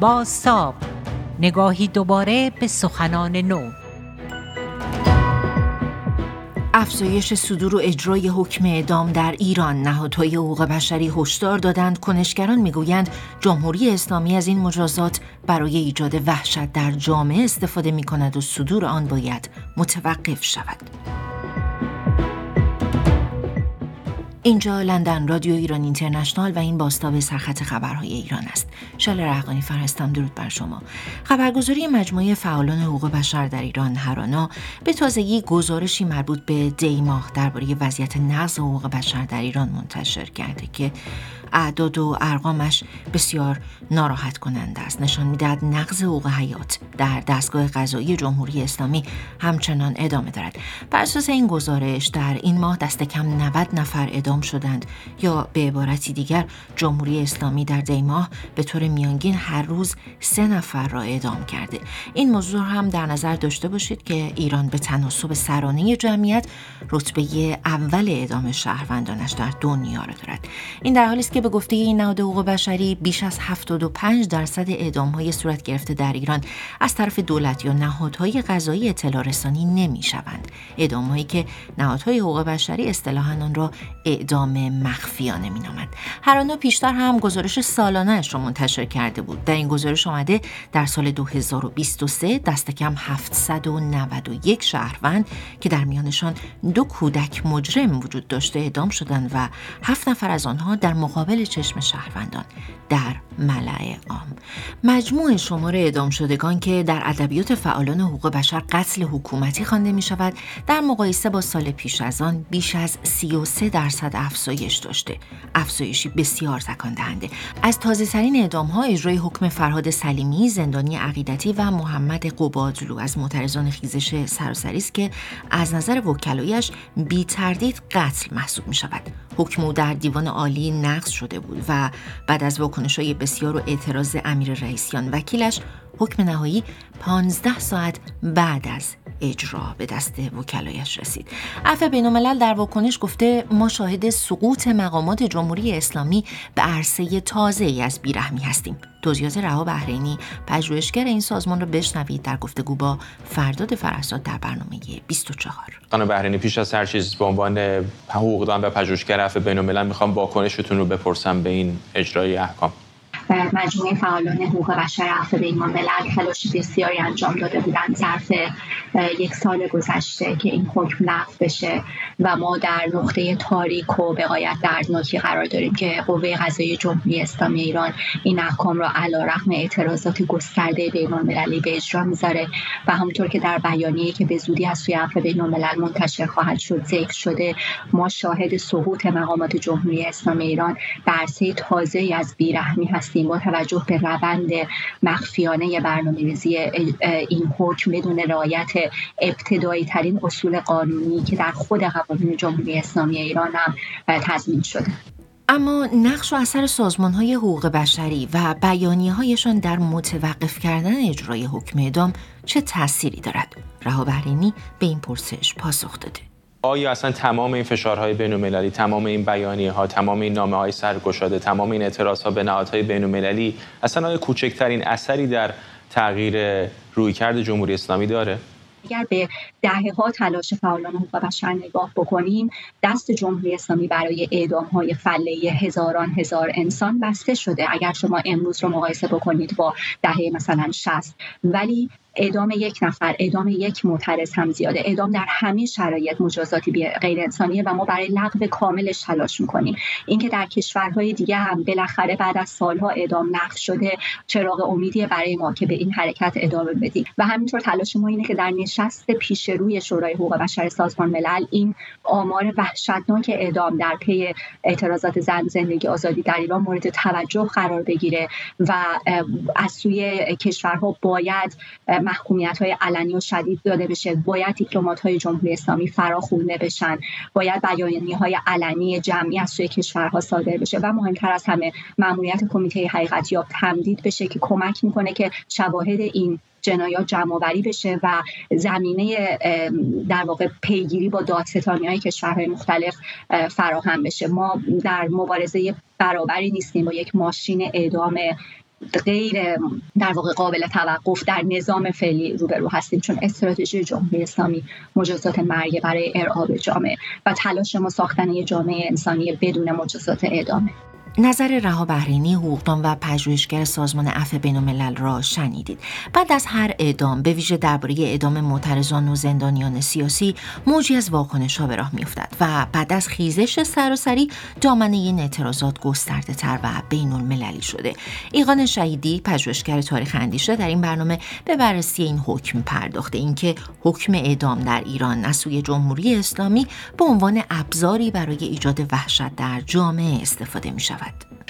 باستاب نگاهی دوباره به سخنان نو. افزایش صدور و اجرای حکم اعدام در ایران. نهادهای حقوق بشری هشدار دادند. کنشگران می‌گویند جمهوری اسلامی از این مجازات برای ایجاد وحشت در جامعه استفاده می کند و صدور آن باید متوقف شود. اینجا لندن رادیو ایران اینترنشنال و این باستاب سرخط خبرهای ایران است. شال رحقانی فرستم درود بر شما. خبرگزاری مجموعه فعالان حقوق بشر در ایران هرانا به تازگی گزارشی مربوط به دیماه درباره وضعیت نقض حقوق بشر در ایران منتشر کرده که اعداد و ارقامش بسیار ناراحت کننده است. نشان می‌دهد نقض حقوق حیات در دستگاه قضایی جمهوری اسلامی همچنان ادامه دارد. بر اساس این گزارش در این ماه دست کم 90 نفر اعدام شدند یا به عبارتی دیگر جمهوری اسلامی در دی ماه به طور میانگین هر روز سه نفر را اعدام کرده. این موضوع هم در نظر داشته باشید که ایران به تناسب سرانه جمعیت رتبه اول اعدام شهروندانش در دنیا را دارد. این در حالی است که به گفته این نهاد حقوق بشری بیش از 75 درصد اعدام های صورت گرفته در ایران از طرف دولت یا نهادهای قضایی اطلاع رسانی نمی شوند. اعدام هایی که نهادهای حقوق بشری اصطلاحا آن را اعدام مخفیانه می نامند. هر پیشتر هم گزارش سالانه را منتشر کرده بود. در این گزارش آمده در سال 2023 دست کم 791 شهروند که در میانشان دو کودک مجرم وجود داشته اعدام شدند و هفت نفر از آنها در مقابل مقابل چشم شهروندان. در ملع عام. مجموع شمار اعدام شدگان که در ادبیات فعالان حقوق بشر قتل حکومتی خوانده می شود در مقایسه با سال پیش از آن بیش از 33 درصد افزایش داشته. افزایشی بسیار تکان دهنده از تازه ترین اعدام ها اجرای حکم فرهاد سلیمی زندانی عقیدتی و محمد قبادلو. از معترضان خیزش سراسری است که از نظر وکلایش بی تردید قتل محسوب می شود حکم او در دیوان عالی نقض شده بود و بعد از واکنش های بسیار و اعتراض امیر رئیسیان وکیلش حکم نهایی 15 ساعت بعد از اجرا به دست وکلایش رسید. عفو بین در واکنش گفته ما شاهد سقوط مقامات جمهوری اسلامی به عرصه تازه ای از بیرحمی هستیم. توضیحات رها بحرینی پژوهشگر این سازمان را بشنوید در گفتگو با فرداد فرحزاد در برنامه 24 خانم بحرینی پیش از هر چیز به عنوان حقوقدان و پژوهشگر عفو بین الملل می‌خوام واکنشتون رو بپرسم به این اجرای احکام مجموعه فعالان حقوق بشر عفو بین ملل تلاش بسیاری انجام داده بودند ظرف یک سال گذشته که این حکم لغو بشه و ما در نقطه تاریک و بقایت دردناکی قرار داریم که قوه قضایی جمهوری اسلامی ایران این احکام را علا رقم اعتراضات گسترده بین المللی به اجرا می‌ذاره و همونطور که در بیانیه که به زودی از سوی عفو بین الملل منتشر خواهد شد ذکر شده ما شاهد سقوط مقامات جمهوری اسلامی ایران عرصه تازه از بیرحمی هستیم. با توجه به روند مخفیانه برنامه ریزی این حکم بدون رعایت ابتدایی ترین اصول قانونی که در خود قوانین جمهوری اسلامی ایران هم تضمین شده اما نقش و اثر سازمان های حقوق بشری و بیانی هایشان در متوقف کردن اجرای حکم اعدام چه تأثیری دارد؟ رها به این پرسش پاسخ داده. آیا اصلا تمام این فشارهای بین المللی تمام این بیانیه ها تمام این نامه های سرگشاده تمام این اعتراض ها به نهادهای بین اصلا آیا کوچکترین اثری در تغییر رویکرد جمهوری اسلامی داره؟ اگر به دهه ها تلاش فعالان حقوق بشر نگاه بکنیم دست جمهوری اسلامی برای اعدام های فله هزاران هزار انسان بسته شده. اگر شما امروز رو مقایسه بکنید با دهه مثلا 60 ولی اعدام یک نفر اعدام یک معترض هم زیاده. اعدام در همه شرایط مجازاتی غیر انسانیه و ما برای لغو کاملش تلاش می‌کنیم. اینکه در کشورهای دیگه هم بالاخره بعد از سالها اعدام نقض شده چراغ امیدی برای ما که به این حرکت ادامه بدیم. و همینطور تلاش ما اینه که در نشست پیش روی شورای حقوق بشر سازمان ملل این آمار وحشتناک اعدام در پی اعتراضات زن زندگی آزادی در ایران مورد توجه قرار بگیره و از سوی کشورها باید محکومیت های علنی و شدید داده بشه. باید دیپلمات های جمهوری اسلامی فراخونده بشن. باید بیانیه های علنی جمعی از سوی کشورها صادر بشه. و مهمتر از همه ماموریت کمیته حقیقت یافت تمدید بشه که کمک می‌کنه که شواهد این جنایات جمع بشه و زمینه در واقع پیگیری با دادستانی های کشورهای مختلف فراهم بشه. ما در مبارزه برابری نیستیم با یک ماشین اعدام غیر در واقع قابل توقف در نظام فعلی روبرو هستیم چون استراتژی جمهوری اسلامی مجازات مرگ برای ارعاب جامعه و تلاش ما ساختن یه جامعه انسانی بدون مجازات اعدامه. نظر رها بحرینی حقوقدان و پژوهشگر سازمان عفو بینالملل را شنیدید. بعد از هر اعدام به ویژه درباره اعدام معترضان و زندانیان سیاسی موجی از واکنش ها به راه میافتد و بعد از خیزش سراسری دامنه این اعتراضات گسترده تر و بین المللی شده. ایقان شهیدی پژوهشگر تاریخ اندیشه در این برنامه به بررسی این حکم پرداخته. اینکه حکم اعدام در ایران از سوی جمهوری اسلامی به عنوان ابزاری برای ایجاد وحشت در جامعه استفاده می شود.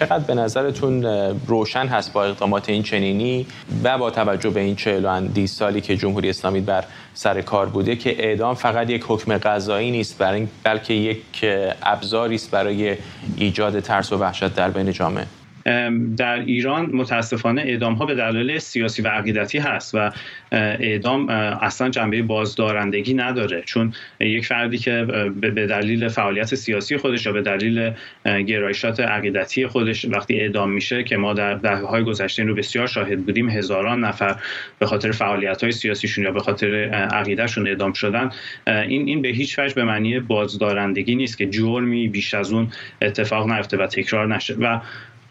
چقدر به نظرتون روشن هست با اقدامات این چنینی و با توجه به این چهل اندی سالی که جمهوری اسلامی بر سر کار بوده که اعدام فقط یک حکم قضایی نیست بلکه یک ابزاری است برای ایجاد ترس و وحشت در بین جامعه؟ در ایران متاسفانه اعدام ها به دلایل سیاسی و عقیدتی هست و اعدام اصلا جنبه بازدارندگی نداره. چون یک فردی که به دلیل فعالیت سیاسی خودش یا به دلیل گرایشات عقیدتی خودش وقتی اعدام میشه که ما در دهه های گذشته رو بسیار شاهد بودیم هزاران نفر به خاطر فعالیت های سیاسیشون یا به خاطر عقیدهشون اعدام شدن. این این به هیچ وجه به معنی بازدارندگی نیست که جرمی بیش از اون اتفاق نیفته و تکرار نشه. و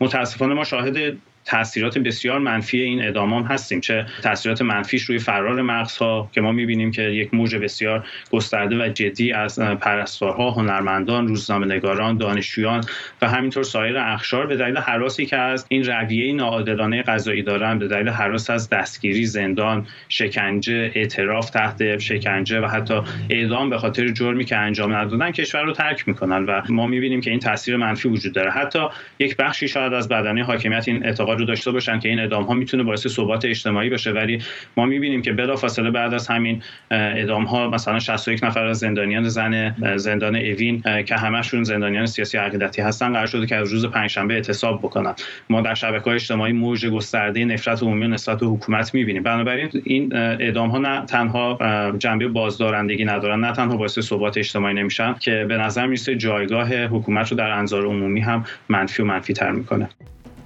متاسفانه ما شاهد تاثیرات بسیار منفی این اعدام هستیم چه تاثیرات منفیش روی فرار مغزها که ما می‌بینیم که یک موج بسیار گسترده و جدی از پرستارها هنرمندان روزنامه‌نگاران دانشجویان و همینطور سایر اخشار به دلیل حراسی که از این رویه ناعادلانه قضایی دارن به دلیل حراس از دستگیری زندان شکنجه اعتراف تحت شکنجه و حتی اعدام به خاطر جرمی که انجام ندادن کشور رو ترک می‌کنن و ما می‌بینیم که این تاثیر منفی وجود داره. حتی یک بخشی شاید از بدنه حاکمیت این اعتقاد رو داشته باشن که این اعدام ها می‌تونه باعث ثبات اجتماعی بشه. ولی ما می‌بینیم که بلافاصله بعد از همین اعدام ها مثلا 61 نفر از زندانیان زن زندان اوین که همشون زندانیان سیاسی عقیدتی هستن قرار شده که از روز پنجشنبه اعتصاب بکنن. ما در شبکه های اجتماعی موج گسترده نفرت عمومی نسبت به حکومت می‌بینیم. بنابراین این اعدام ها نه تنها جنبه بازدارندگی ندارن نه تنها باعث ثبات اجتماعی نمیشن که به نظر می‌رسه جایگاه حکومت رو در انظار عمومی هم منفی و منفی تر می‌کنه.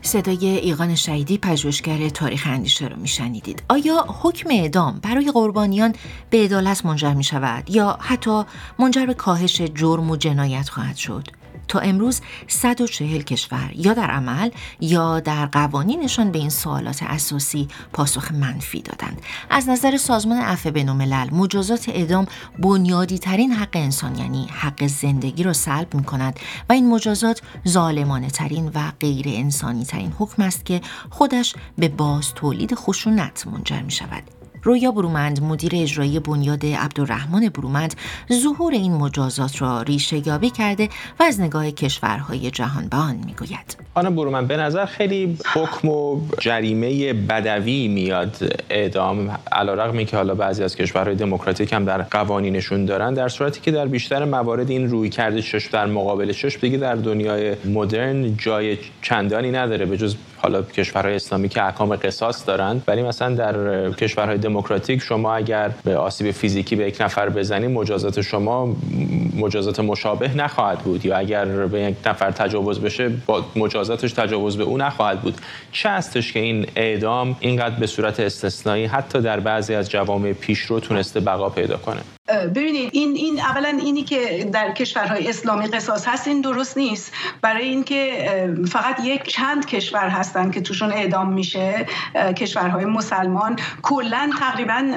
صدای ایقان شهیدی پژوهشگر تاریخ اندیشه رو میشنیدید. آیا حکم اعدام برای قربانیان به عدالت منجر می شود یا حتی منجر به کاهش جرم و جنایت خواهد شد؟ تا امروز 140 کشور یا در عمل یا در قوانینشان به این سوالات اساسی پاسخ منفی دادند. از نظر سازمان عفو بینالملل مجازات اعدام بنیادی ترین حق انسان یعنی حق زندگی را سلب می کند و این مجازات ظالمانه ترین و غیر انسانی ترین حکم است که خودش به باز تولید خشونت منجر می شود رویا برومند مدیر اجرایی بنیاد عبدالرحمن برومند ظهور این مجازات را ریشه یابی کرده و از نگاه کشورهای جهان به آن می‌گوید. خانم برومند به نظر خیلی حکم و جریمه بدوی میاد. اعدام علیرغم که حالا بعضی از کشورهای دموکراتیک هم در قوانینشون دارن در صورتی که در بیشتر موارد این روی کرده چشم در مقابل چشم دیگه در دنیای مدرن جای چندانی نداره به جز حالا کشورهای اسلامی که احکام قصاص دارند ولی مثلا در کشورهای دموکراتیک شما اگر به آسیب فیزیکی به یک نفر بزنید مجازات شما مجازات مشابه نخواهد بود. یا اگر به یک نفر تجاوز بشه با مجازاتش تجاوز به او نخواهد بود. چه هستش که این اعدام اینقدر به صورت استثنایی حتی در بعضی از جوامع پیشرو تونسته بقا پیدا کنه؟ ببینید این این اولا اینی که در کشورهای اسلامی قصاص هست این درست نیست. برای اینکه فقط یک چند کشور هستن که توشون اعدام میشه کشورهای مسلمان. کلا تقریبا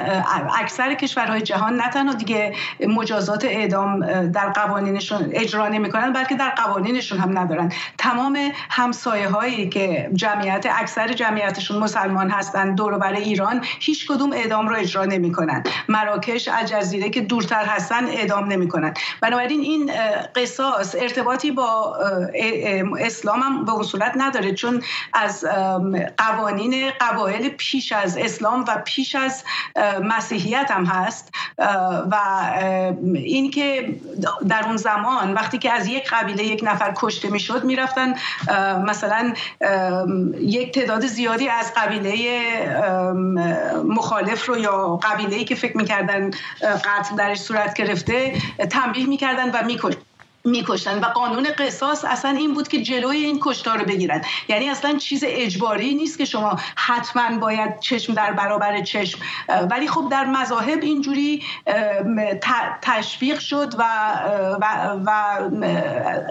اکثر کشورهای جهان نه تنها دیگه مجازات اعدام در قوانینشون اجرا نمی‌کنن بلکه در قوانینشون هم ندارن. تمام همسایه هایی که جمعیت اکثر جمعیتشون مسلمان هستن دور بر ایران هیچ کدوم اعدام رو اجرا نمی‌کنن. مراکش الجزیره که دورتر هستن اعدام نمی‌کنن. بنابراین این قصاص ارتباطی با اسلام هم به صورت نداره چون از قوانین قبایل پیش از اسلام و پیش از مسیحیت هم هست. و این که در اون زمان وقتی که از یک قبیله یک نفر کشته می‌شد می‌رفتن مثلا یک تعداد زیادی از قبیله مخالف رو یا قبیله ای که فکر می‌کردن قتل درش صورت گرفته تنبیه می‌کردن و میکش میکشتن. و قانون قصاص اصلا این بود که جلوی این کشتار رو بگیرن. یعنی اصلا چیز اجباری نیست که شما حتما باید چشم در برابر چشم ولی خب در مذاهب اینجوری تشویق شد و, و, و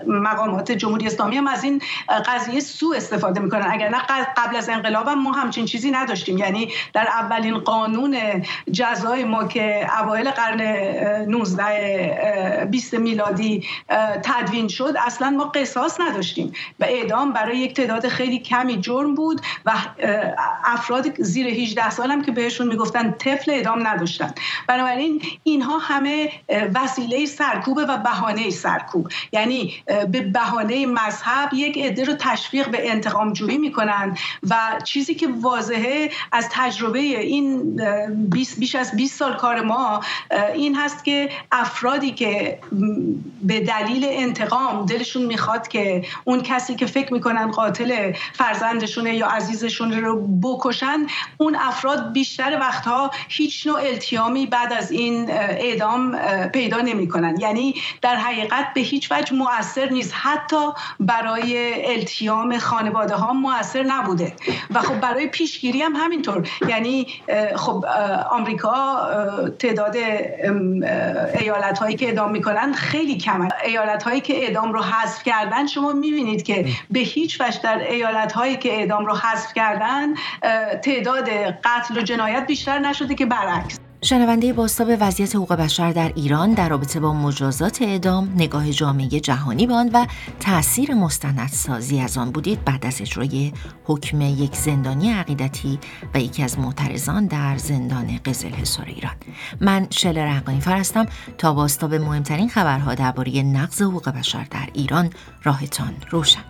مقامات جمهوری اسلامی هم از این قضیه سو استفاده می‌کنن. اگر نه قبل از انقلاب هم ما همچین چیزی نداشتیم. یعنی در اولین قانون جزای ما که اوایل قرن 19 20 میلادی تدوین شد اصلا ما قصاص نداشتیم و اعدام برای یک تعداد خیلی کمی جرم بود و افراد زیر 18 سال هم که بهشون می‌گفتن طفل اعدام نداشتن. بنابراین اینها همه وسیله سرکوبه و بهانه سرکوب. یعنی به بهانه مذهب یک عده رو تشویق به انتقام جویی می‌کنن و چیزی که واضحه از تجربه این 20 بیش از 20 سال کار ما این هست که افرادی که به دلیل انتقام دلشون می‌خواد که اون کسی که فکر می‌کنن قاتل فرزندشونه یا عزیزشون رو بکشن اون افراد بیشتر وقتها هیچ نوع التیامی بعد از این اعدام پیدا نمی‌کنن. یعنی در حقیقت به هیچ وجه مؤثر نیست. حتی برای التیام خانواده ها مؤثر نبوده. و خب برای پیشگیری هم همینطور. یعنی خب آمریکا تعداد ایالت هایی که اعدام می‌کنن خیلی کمه. ایالت هایی که اعدام رو حذف کردن شما می‌بینید که به هیچ وجه در ایالت هایی که اعدام رو حذف کردن تعداد قتل و جنایت بیشتر نشده که برعکس. شنونده باستا به وضعیت حقوق بشر در ایران در رابطه با مجازات اعدام نگاه جامعه جهانی به آن و تاثیر مستندسازی از آن بودید. بعد از اجرای حکم یک زندانی عقیدتی و یکی از معترضان در زندان قزل حصار ایران. من شل رقانی فرستم تا باستا به مهمترین خبرها درباره نقض حقوق بشر در ایران. راهتان روشن.